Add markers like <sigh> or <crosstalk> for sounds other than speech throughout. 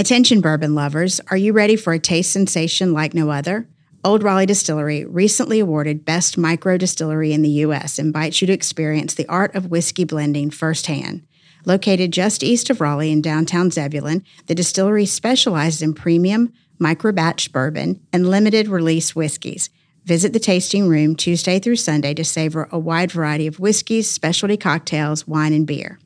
Attention, bourbon lovers, are you ready for a taste sensation like no other? Old Raleigh Distillery, recently awarded Best Micro Distillery in the U.S., invites you to experience the art of whiskey blending firsthand. Located just east of Raleigh in downtown Zebulon, the distillery specializes in premium, micro batch bourbon, and limited release whiskeys. Visit the tasting room Tuesday through Sunday to savor a wide variety of whiskeys, specialty cocktails, wine, and beer.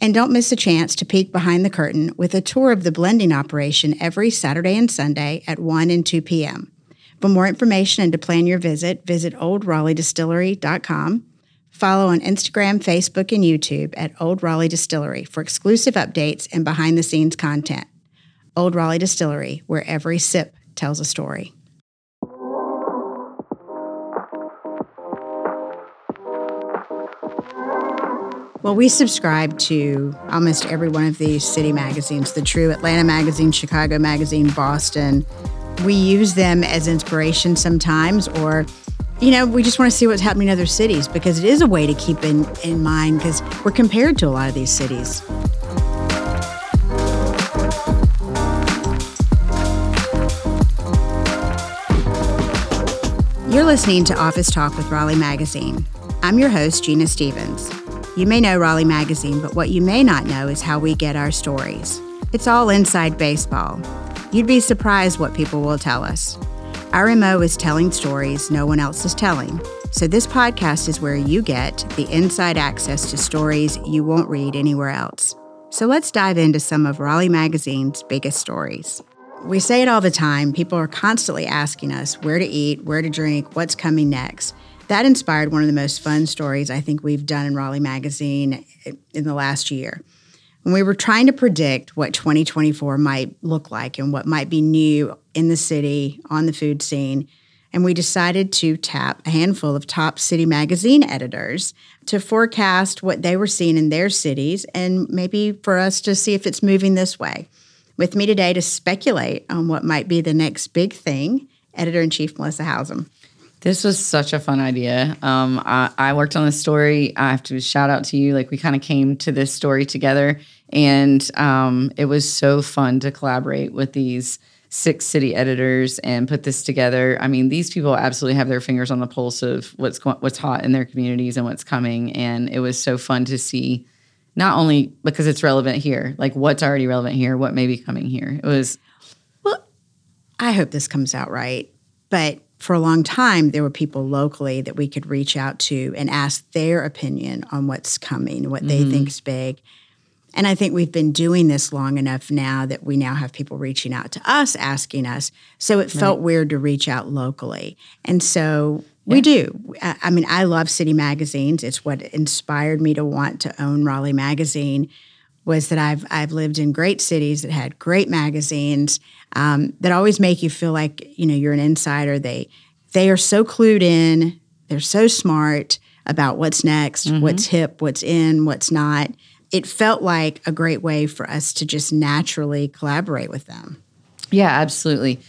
And don't miss a chance to peek behind the curtain with a tour of the blending operation every Saturday and Sunday at 1 and 2 p.m. For more information and to plan your visit, visit oldraleighDistillery.com. Follow on Instagram, Facebook, and YouTube at Old Raleigh Distillery for exclusive updates and behind the scenes content. Old Raleigh Distillery, where every sip tells a story. Well, we subscribe to almost every one of these city magazines the True Atlanta Magazine, Chicago Magazine, Boston. We use them as inspiration sometimes, or, you know, we just want to see what's happening in other cities because it is a way to keep in, in mind because we're compared to a lot of these cities. You're listening to Office Talk with Raleigh Magazine. I'm your host, Gina Stephens. You may know Raleigh Magazine, but what you may not know is how we get our stories. It's all inside baseball. You'd be surprised what people will tell us. Our MO is telling stories no one else is telling. So, this podcast is where you get the inside access to stories you won't read anywhere else. So, let's dive into some of Raleigh Magazine's biggest stories. We say it all the time. People are constantly asking us where to eat, where to drink, what's coming next that inspired one of the most fun stories I think we've done in Raleigh Magazine in the last year. When we were trying to predict what 2024 might look like and what might be new in the city on the food scene, and we decided to tap a handful of top city magazine editors to forecast what they were seeing in their cities and maybe for us to see if it's moving this way. With me today to speculate on what might be the next big thing, editor in chief Melissa Howsam. This was such a fun idea. Um, I, I, worked on this story. I have to shout out to you. Like we kind of came to this story together, and um, it was so fun to collaborate with these six city editors and put this together. I mean, these people absolutely have their fingers on the pulse of what's what's hot in their communities and what's coming. And it was so fun to see, not only because it's relevant here, like what's already relevant here, what may be coming here. It was. Well, I hope this comes out right, but for a long time, there were people locally that we could reach out to and ask their opinion on what's coming, what mm-hmm. they think is big. And I think we've been doing this long enough now that we now have people reaching out to us, asking us. So it felt right. weird to reach out locally. And so yeah. we do. I mean, I love city magazines. It's what inspired me to want to own Raleigh Magazine was that I've I've lived in great cities that had great magazines um, that always make you feel like you know you're an insider. They they are so clued in. They're so smart about what's next, mm-hmm. what's hip, what's in, what's not. It felt like a great way for us to just naturally collaborate with them. Yeah, absolutely.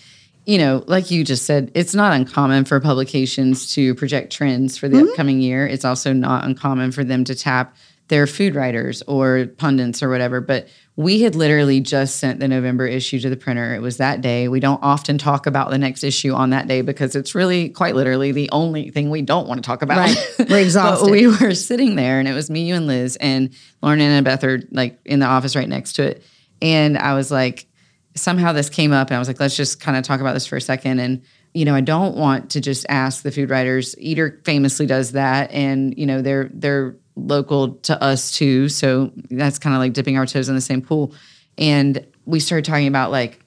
You know, like you just said, it's not uncommon for publications to project trends for the mm-hmm. upcoming year. It's also not uncommon for them to tap their food writers or pundits or whatever. But we had literally just sent the November issue to the printer. It was that day. We don't often talk about the next issue on that day because it's really quite literally the only thing we don't want to talk about. Right. <laughs> We're exhausted. but we were sitting there and it was me, you, and Liz, and Lauren and Beth are like in the office right next to it. And I was like, somehow this came up and I was like, let's just kind of talk about this for a second. And you know, I don't want to just ask the food writers. Eater famously does that, and you know, they're they're local to us too. So that's kind of like dipping our toes in the same pool. And we started talking about like,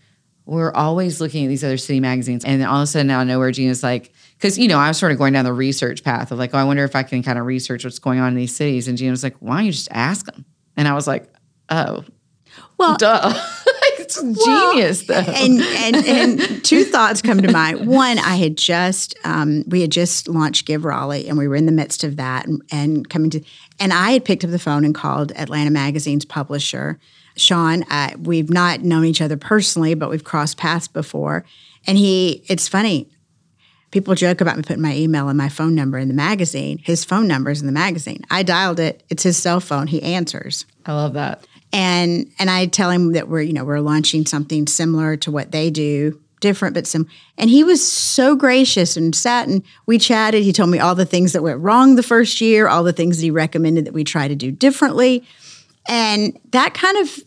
we're always looking at these other city magazines. And then all of a sudden, out of nowhere, Gina's like, because, you know, I was sort of going down the research path of like, oh, I wonder if I can kind of research what's going on in these cities. And Gina was like, why don't you just ask them? And I was like, oh, well, duh. It's well, genius though. And, and and two thoughts come to mind. One, I had just um, we had just launched Give Raleigh, and we were in the midst of that, and, and coming to, and I had picked up the phone and called Atlanta Magazine's publisher, Sean. Uh, we've not known each other personally, but we've crossed paths before, and he. It's funny. People joke about me putting my email and my phone number in the magazine. His phone number is in the magazine. I dialed it. It's his cell phone. He answers. I love that. And and I tell him that we're you know we're launching something similar to what they do, different but sim. And he was so gracious and sat and we chatted. He told me all the things that went wrong the first year, all the things that he recommended that we try to do differently, and that kind of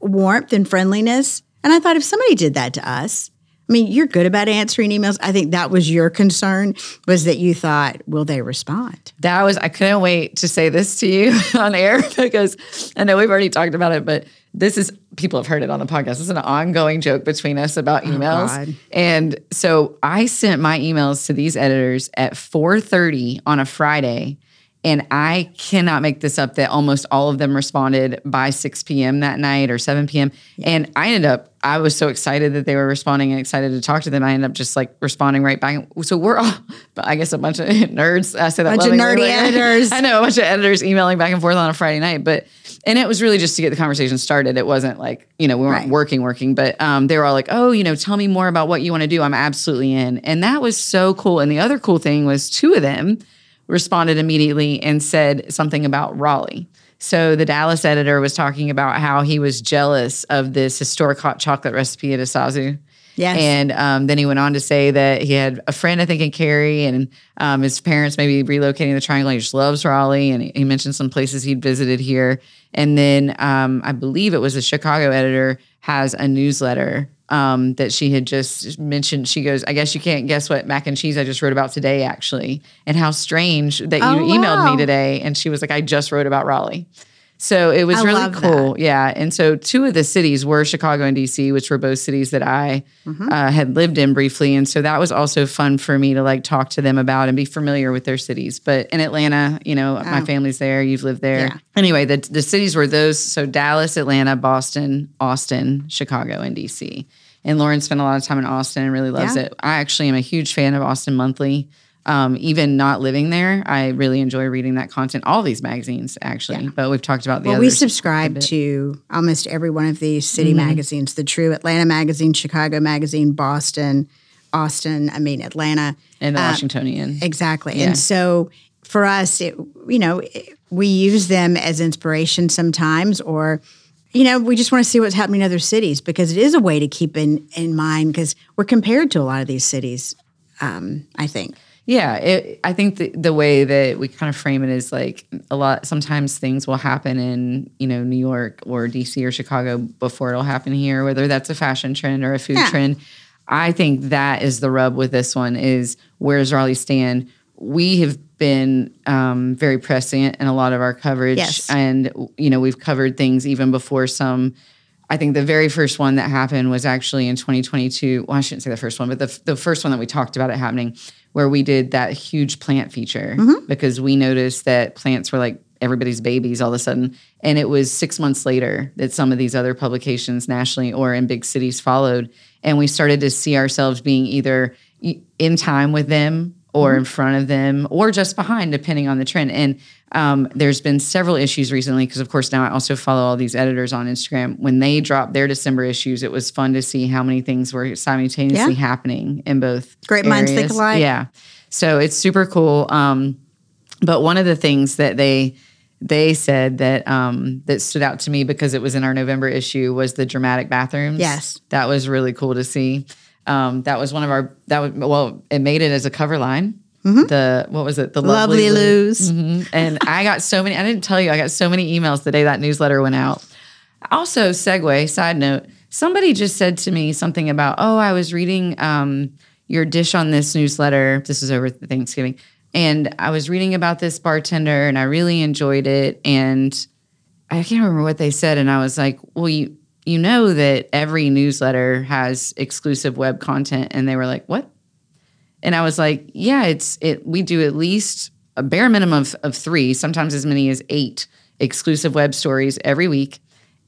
warmth and friendliness. And I thought if somebody did that to us, I mean, you're good about answering emails. I think that was your concern was that you thought, will they respond? That was I couldn't wait to say this to you <laughs> on air because I know we've already talked about it, but this is people have heard it on the podcast. Is an ongoing joke between us about oh, emails. God. and so I sent my emails to these editors at 4:30 on a Friday. And I cannot make this up that almost all of them responded by 6 p.m. that night or 7 p.m. And I ended up, I was so excited that they were responding and excited to talk to them. I ended up just like responding right back. So we're all, <laughs> I guess, a bunch of <laughs> nerds. I say that Bunch of nerdy like- <laughs> editors. I know a bunch of editors emailing back and forth on a Friday night, but and it was really just to get the conversation started. It wasn't like you know we weren't Right. working, working, but um, they were all like, "Oh, you know, tell me more about what you want to do." I'm absolutely in, and that was so cool. And the other cool thing was two of them responded immediately and said something about Raleigh. So the Dallas editor was talking about how he was jealous of this historic hot chocolate recipe at Asazu. Yes. And um, then he went on to say that he had a friend, I think, in Cary, and um, his parents maybe relocating the Triangle. He just loves Raleigh, and he, mentioned some places he'd visited here. And then um, I believe it was a Chicago editor has a newsletter um, that she had just mentioned. She goes, "I guess you can't guess what mac and cheese I just wrote about today, actually, and how strange that you Oh, emailed wow. me today." And she was like, "I just wrote about Raleigh." So it was I really cool. Yeah. And so two of the cities were Chicago and DC, which were both cities that I Mm-hmm. uh, had lived in briefly. And so that was also fun for me to like talk to them about and be familiar with their cities. But in Atlanta, you know, my family's there, you've lived there. Oh. Yeah. Anyway, the, the cities were those. So Dallas, Atlanta, Boston, Austin, Chicago, and DC. And Lauren spent a lot of time in Austin and really loves Yeah. it. I actually am a huge fan of Austin Monthly. Um, even not living there, I really enjoy reading that content. All these magazines, actually, but we've talked about the Well, we subscribe to almost every one of these city Mm-hmm. magazines the True Atlanta Magazine, Chicago Magazine, Boston, Austin, I mean, Atlanta. and the uh, Washingtonian. Exactly. Yeah. And so for us, it, you know, it- we use them as inspiration sometimes, or, you know, we just want to see what's happening in other cities because it is a way to keep in, in mind because we're compared to a lot of these cities, um, I think. Yeah, it, I think the, the way that we kind of frame it is like a lot. Sometimes things will happen in you know New York or DC or Chicago before it'll happen here, whether that's a fashion trend or a food Yeah. trend. I think that is the rub with this one is where's Raleigh stand. We have been um, very prescient in a lot of our coverage, Yes. and you know we've covered things even before some. I think the very first one that happened was actually in 2022. Well, I shouldn't say the first one, but the, the first one that we talked about it happening, where we did that huge plant feature mm-hmm. because we noticed that plants were like everybody's babies all of a sudden. And it was six months later that some of these other publications nationally or in big cities followed. And we started to see ourselves being either in time with them or in front of them or just behind, depending on the trend. And um, there's been several issues recently because, of course, now I also follow all these editors on Instagram. When they dropped their December issues, it was fun to see how many things were simultaneously Yeah. happening in both. Great minds think alike. Yeah. So it's super cool. Um, but one of the things that they they said that um, that stood out to me because it was in our November issue was the dramatic bathrooms. Yes. that was really cool to see. Um, that was one of our that was well, it made it as a cover line. The what was it? The Mm-hmm. Lovely Lou's. Mhm. And I got so many. I didn't tell you. I got so many emails the day that newsletter went out. Also, segue. Side note: Somebody just said to me something about, "Oh, I was reading um, your dish on this newsletter. This was over Thanksgiving, and I was reading about this bartender, and I really enjoyed it. And I can't remember what they said, and I was like, "Well, you." You know that every newsletter has exclusive web content, and they were like, "What?" And I was like, yeah, it's it. We do at least a bare minimum of, of three, sometimes as many as eight exclusive web stories every week,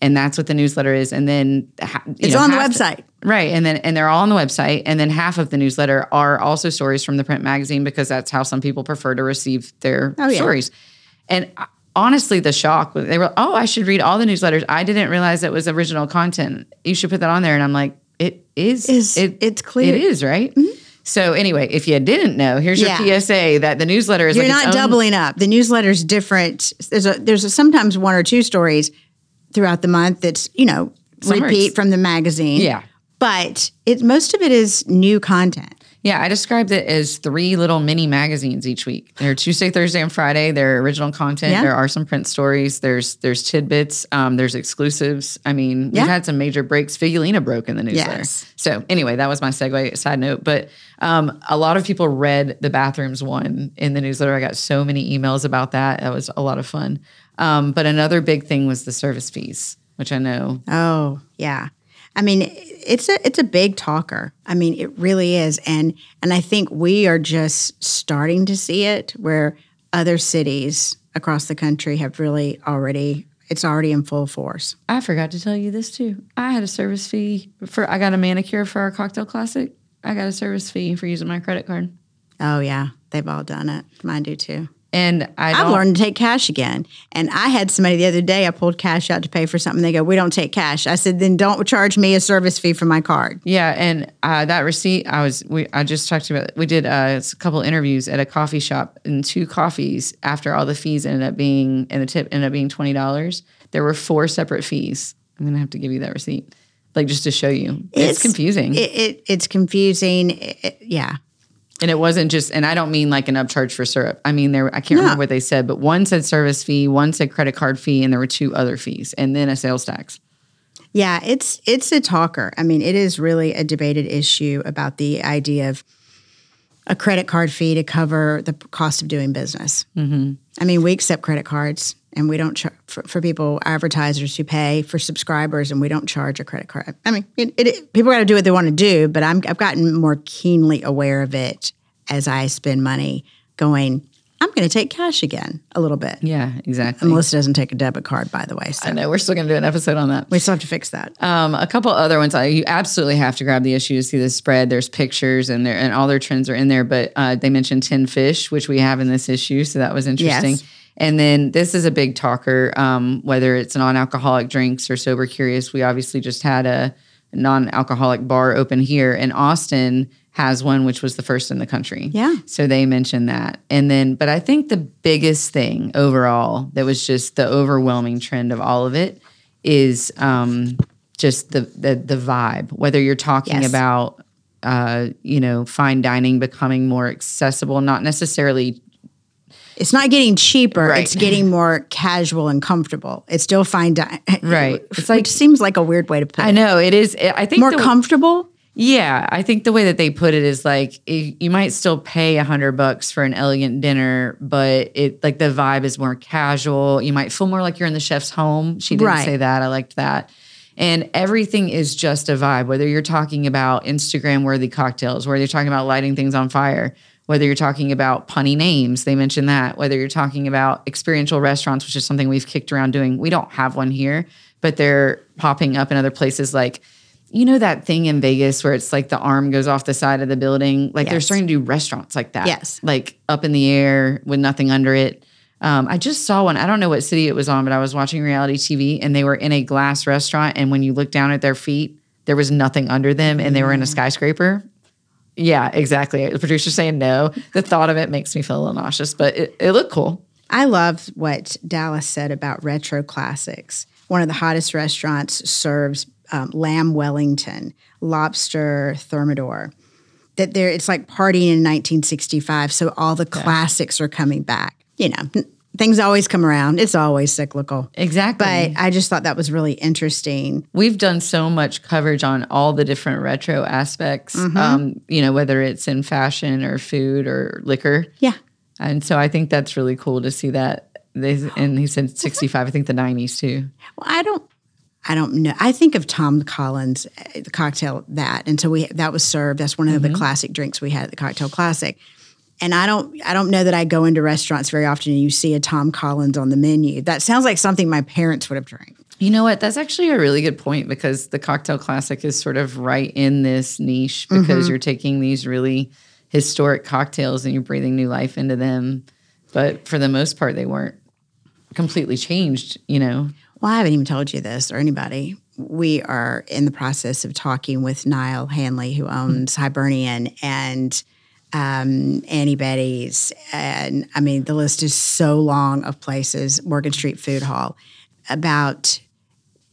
and that's what the newsletter is. And then It's know, on the website. right? And then and they're all on the website, and then half of the newsletter are also stories from the print magazine because that's how some people prefer to receive their Oh, yeah. stories. And honestly, the shock was they were, oh, I should read all the newsletters. I didn't realize it was original content. You should put that on there. And I'm like, it is. Is- it, it's clear. It is right. Mm-hmm. So anyway, if you didn't know, here's your PSA that the newsletter is You're like not doubling up. The newsletter is different. There's a there's a, sometimes one or two stories. throughout the month that's, you know, are repeat from the magazine. Yeah. But it most of it is new content. Yeah, I described it as three little mini magazines each week. They're Tuesday, Thursday, and Friday. They're original content. Yeah. There are some print stories. There's there's tidbits. Um, there's exclusives. I mean, Yeah. we've had some major breaks. Figulina broke in the newsletter. Yes. So anyway, that was my segue. Side note, but um, a lot of people read the bathrooms one in the newsletter. I got so many emails about that. That was a lot of fun. Um, but another big thing was the service fees, which I know Oh, yeah. I mean, it's a it's a big talker. I mean, it really is, and and I think we are just starting to see it where other cities across the country have really already it's already in full force. I forgot to tell you this too. I had a service fee for I got a manicure for our cocktail classic. I got a service fee for using my credit card. Oh yeah, they've all done it. Mine do too. And I I've learned to take cash again. And I had somebody the other day, I pulled cash out to pay for something. They go, We don't take cash. I said, Then don't charge me a service fee for my card. Yeah, and uh, that receipt I was we I just talked about. We did uh, a couple interviews at a coffee shop, and two coffees after all the fees ended up being and the tip ended up being twenty dollars. There were four separate fees. I'm gonna have to give you that receipt, like just to show you. It's, confusing, It, it, it's confusing. It- yeah. And it wasn't just. And I don't mean like an upcharge for syrup. I mean there. I can't remember what they said, but one said service fee, one said credit card fee, and there were two other fees, and then a sales tax. Yeah, it's it's a talker. I mean, it is really a debated issue about the idea of a credit card fee to cover the cost of doing business. Mm-hmm. I mean, we accept credit cards, and we don't char- for, for people advertisers who pay for subscribers, and we don't charge a credit card. I mean, it, it, people got to do what they want to do, but I'm, I've gotten more keenly aware of it as I spend money. Going, I'm going to take cash again a little bit. Yeah, exactly. And Melissa doesn't take a debit card, by the way, so I know we're still gonna do an episode on that. we still have to fix that. Um, a couple other ones. I, you absolutely have to grab the issue to see the spread. There's pictures and there and all their trends are in there. But uh, they mentioned tin fish, which we have in this issue, so that was interesting. Yes. And then this is a big talker, um, whether it's non-alcoholic drinks or sober curious. We obviously just had a non-alcoholic bar open here, and Austin has one, which was the first in the country. Yeah. So they mentioned that. And then, but I think the biggest thing overall that was just the overwhelming trend of all of it is um, just the, the the vibe. Whether you're talking Yes. about uh, you know fine dining becoming more accessible, not necessarily It's not getting cheaper. Right. It's getting more casual and comfortable. It's still fine dining. <laughs> Right. It's like- seems like a weird way to put it. I know it is. I think More the, comfortable. Yeah, I think the way that they put it is like you might still pay a hundred bucks for an elegant dinner, but it like the vibe is more casual. You might feel more like you're in the chef's home. She didn't Right. say that. I liked that. And everything is just a vibe. Whether you're talking about Instagram worthy cocktails, whether you're talking about lighting things on fire, whether you're talking about punny names, they mentioned that. Whether you're talking about experiential restaurants, which is something we've kicked around doing. We don't have one here, but they're popping up in other places like you know that thing in Vegas where it's like the arm goes off the side of the building? Like they're starting to do restaurants like that. Yes. Like up in the air with nothing under it. Um, I just saw one. I don't know what city it was on, but I was watching reality TV and they were in a glass restaurant. And when you look down at their feet, there was nothing under them and they were in a skyscraper. Yeah, exactly. The producer's saying no. The thought of it makes me feel a little nauseous, but it, it looked cool. I love what Dallas said about retro classics. One of the hottest restaurants serves um, lamb Wellington, lobster thermidor. That there, it's like partying in 1965. So all the classics are coming back. You know, things always come around. It's always cyclical. Exactly. But I just thought that was really interesting. we've done so much coverage on all the different retro aspects um, you know whether it's in fashion or food or liquor Yeah. and so i think that's really cool to see that they, and he said 65 i think the 90s too Well, I don't. I don't know. I think of Tom Collins, uh, the cocktail that, and so we that was served. That's one of the classic drinks we had at the Cocktail Classic. And I don't, I don't know that I go into restaurants very often and you see a Tom Collins on the menu. That sounds like something my parents would have drank. you know what that's actually a really good point because the cocktail classic is sort of right in this niche because mm-hmm. you're taking these really historic cocktails and you're breathing new life into them but for the most part they weren't completely changed you know Well, I haven't even told you this or anybody. We are in the process of talking with Niall Hanley, who hmm. owns Hibernian and um, Annie Betty's. And I mean, the list is so long of places, Morgan Street Food Hall, about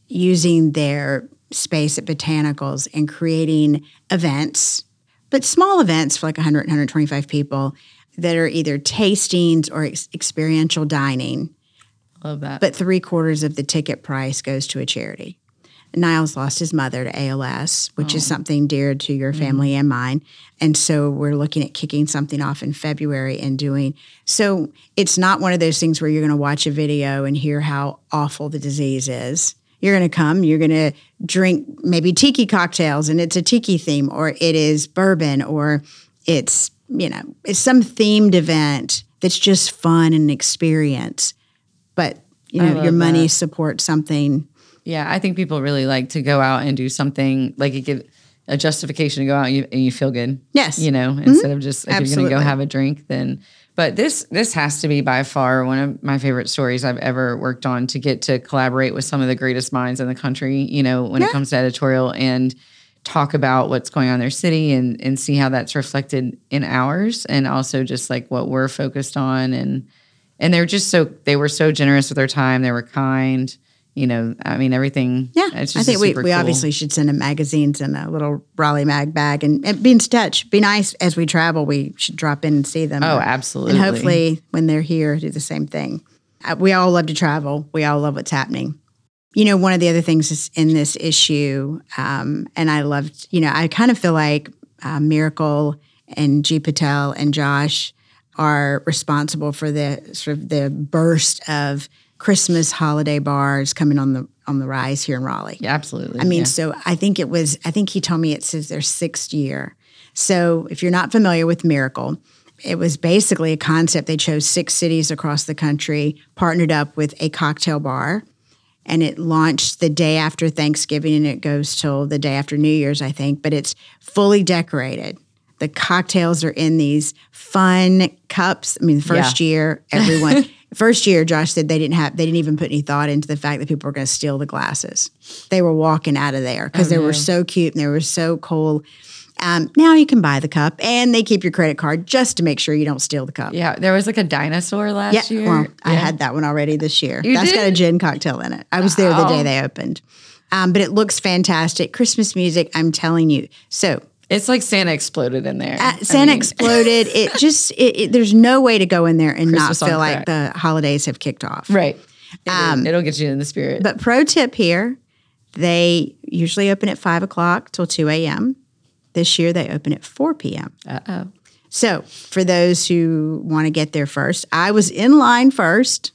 using their space at botanicals and creating events, but small events for like 100, 125 people that are either tastings or ex- experiential dining. Love that. But three quarters of the ticket price goes to a charity. Niall's lost his mother to ALS, which is oh. something dear to your mm. family and mine. And so we're looking at kicking something off in February and doing. So it's not one of those things where you're going to watch a video and hear how awful the disease is. You're going to come, you're going to drink maybe tiki cocktails and it's a tiki theme, or it is bourbon, or it's, you know, it's some themed event that's just fun and experience. But, you know, your money that. supports something Yeah, I think people really like to go out and do something like it give a justification to go out and you, and you feel good. Yes. you know, mm-hmm. instead of just if you're going to go have a drink, then. But this this has to be by far one of my favorite stories I've ever worked on to get to collaborate with some of the greatest minds in the country. You know, when Yeah. it comes to editorial and talk about what's going on in their city and and see how that's reflected in ours, and also just like what we're focused on and and they're just so they were so generous with their time. They were kind. You know, I mean, everything. Yeah, it's I think we, we cool. obviously should send them magazines and a little Raleigh mag bag and, and be in touch. Be nice as we travel. We should drop in and see them. Oh, absolutely. And hopefully, when they're here, do the same thing. Uh, we all love to travel. We all love what's happening. You know, one of the other things is in this issue, um, and I loved. You know, I kind of feel like uh, Miracle and G Patel and Josh are responsible for the sort of the burst of Christmas holiday bars coming on the on the rise here in Raleigh. Yeah, absolutely. I mean, yeah. so I think it was, I think he told me it says their sixth year. So if you're not familiar with Miracle, it was basically a concept. They chose six cities across the country, partnered up with a cocktail bar, and it launched the day after Thanksgiving and it goes till the day after New Year's, I think, but it's fully decorated. The cocktails are in these fun cups. I mean, the first year, everyone <laughs> first year, Josh said they didn't have they didn't even put any thought into the fact that people were going to steal the glasses. They were walking out of there because they were so cute and they were so cool. Um, now you can buy the cup and they keep your credit card just to make sure you don't steal the cup. yeah, there was like a dinosaur last year. Well, I had that one already this year. You That's got a gin cocktail in it. I was there the day Oh. they opened. Um, but it looks fantastic. Christmas music, I'm telling you. So It's like Santa exploded in there. uh, I Santa mean, exploded. It <laughs> just, it, it, there's no way to go in there and Christmas not feel like the holidays have kicked off. Right. It'll, it'll get you in the spirit. Um, But pro tip here, they usually open at five o'clock till 2 a.m. This year they open at 4 p.m. uh oh. So for those who want to get there first, I was in line first.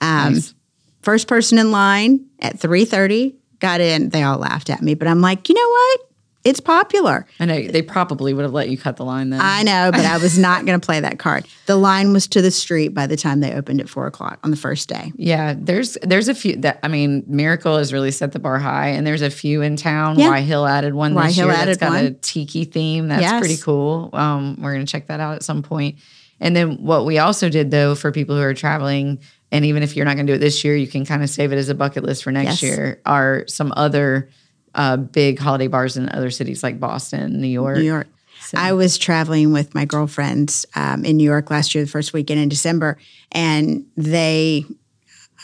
Um, Nice. First person in line at 3:30 got in. They all laughed at me, but I'm like, you know what? It's popular. I know they probably would have let you cut the line then. I know, but I was <laughs> not going to play that card. The line was to the street by the time they opened at four o'clock on the first day. yeah, there's there's a few that I mean, Miracle has really set the bar high, and there's a few in town. Yeah. Wye Hill added one Why this Hill year. added that's got a one. tiki theme. That's Yes. pretty cool. Um, we're gonna check that out at some point. And then what we also did though for people who are traveling, and even if you're not gonna do it this year, you can kind of save it as a bucket list for next Yes. year. Are some other uh, big holiday bars in other cities like Boston, New York. New York. I was traveling with my girlfriends um, in New York last year, the first weekend in December, and they,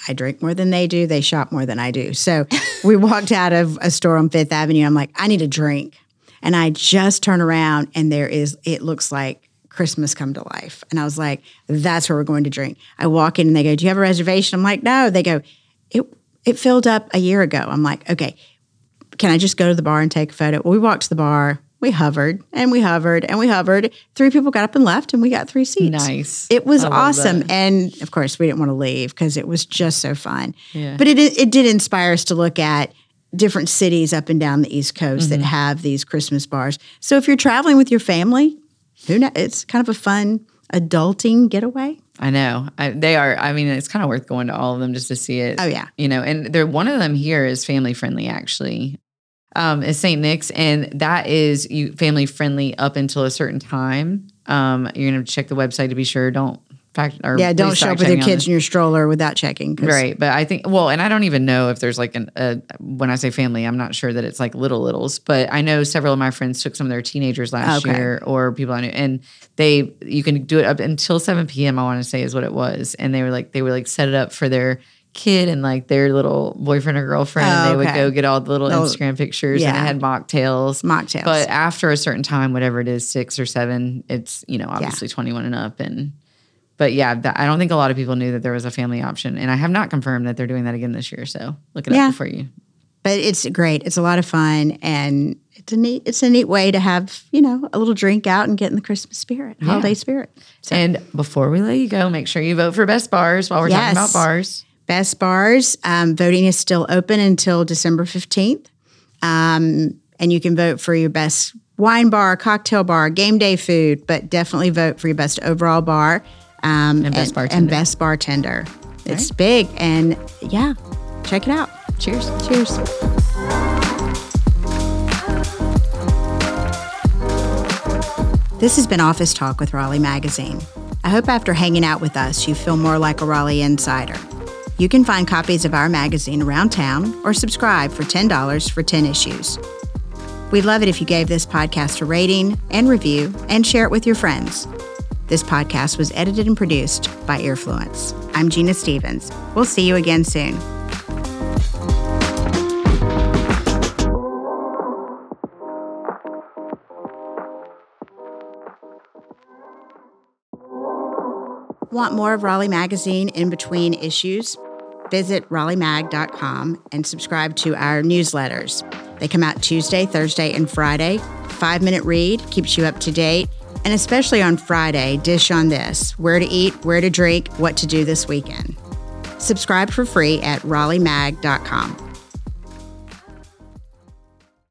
I drink more than they do. They shop more than I do. So we <laughs> walked out of a store on Fifth Avenue. I'm like, I need a drink. And I just turn around and there is, it looks like Christmas come to life. And I was like, that's where we're going to drink. I walk in and they go, Do you have a reservation? I'm like, No. They go, It, it filled up a year ago. I'm like, Okay, can I just go to the bar and take a photo? Well, we walked to the bar, we hovered and we hovered and we hovered. Three people got up and left, and we got three seats. Nice. It was awesome. that. And of course, we didn't want to leave because it was just so fun. Yeah. But it, it did inspire us to look at different cities up and down the East Coast Mm-hmm. that have these Christmas bars. So if you're traveling with your family, who knows? It's kind of a fun adulting getaway. I know. I, they are. I mean, it's kind of worth going to all of them just to see it. Oh, yeah. You know, and they're one of them here is family friendly actually. Um, is St. Nick's, and that is you family friendly up until a certain time. Um, you're gonna check the website to be sure. Don't fact or Yeah, don't show up with your check me on kids in your stroller without checking. Right, but I think well, and I don't even know if there's like an a, when I say family, I'm not sure that it's like little littles, but I know several of my friends took some of their teenagers last Okay. year or people I knew, and they you can do it up until 7 p.m. I want to say is what it was, and they were like they were like set it up for their kid and like their little boyfriend or girlfriend. Oh, They would go get all the little Instagram pictures and yeah. it had mocktails. Mocktails. But after a certain time, whatever it is, six or seven, it's, you know, obviously 21 and up. And, but yeah, that, I don't think a lot of people knew that there was a family option. And I have not confirmed that they're doing that again this year. So look it Yeah. up before you. but it's great. It's a lot of fun, and it's a neat. It's a neat way to have you know a little drink out and get in the Christmas spirit, holiday spirit. So, And before we let you go, make sure you vote for best bars while we're Yes. talking about bars. Best bars um, voting is still open until December fifteenth, um, and you can vote for your best wine bar, cocktail bar, game day food, but definitely vote for your best overall bar um, And best And bartender. best bartender. It's big, and yeah, check it out. Cheers. Cheers. This has been Office Talk with Raleigh Magazine. I hope after hanging out with us, you feel more like a Raleigh insider. You can find copies of our magazine around town or subscribe for $10 for 10 issues. We'd love it if you gave this podcast a rating and review and share it with your friends. This podcast was edited and produced by Earfluence. I'm Gina Stephens. We'll see you again soon. Want more of Raleigh Magazine in between issues? Visit raleighmag.com and subscribe to our newsletters. They come out Tuesday, Thursday, and Friday. Five minute read keeps you up to date. And especially on Friday, dish on this where to eat, where to drink, what to do this weekend. Subscribe for free at raleighmag.com.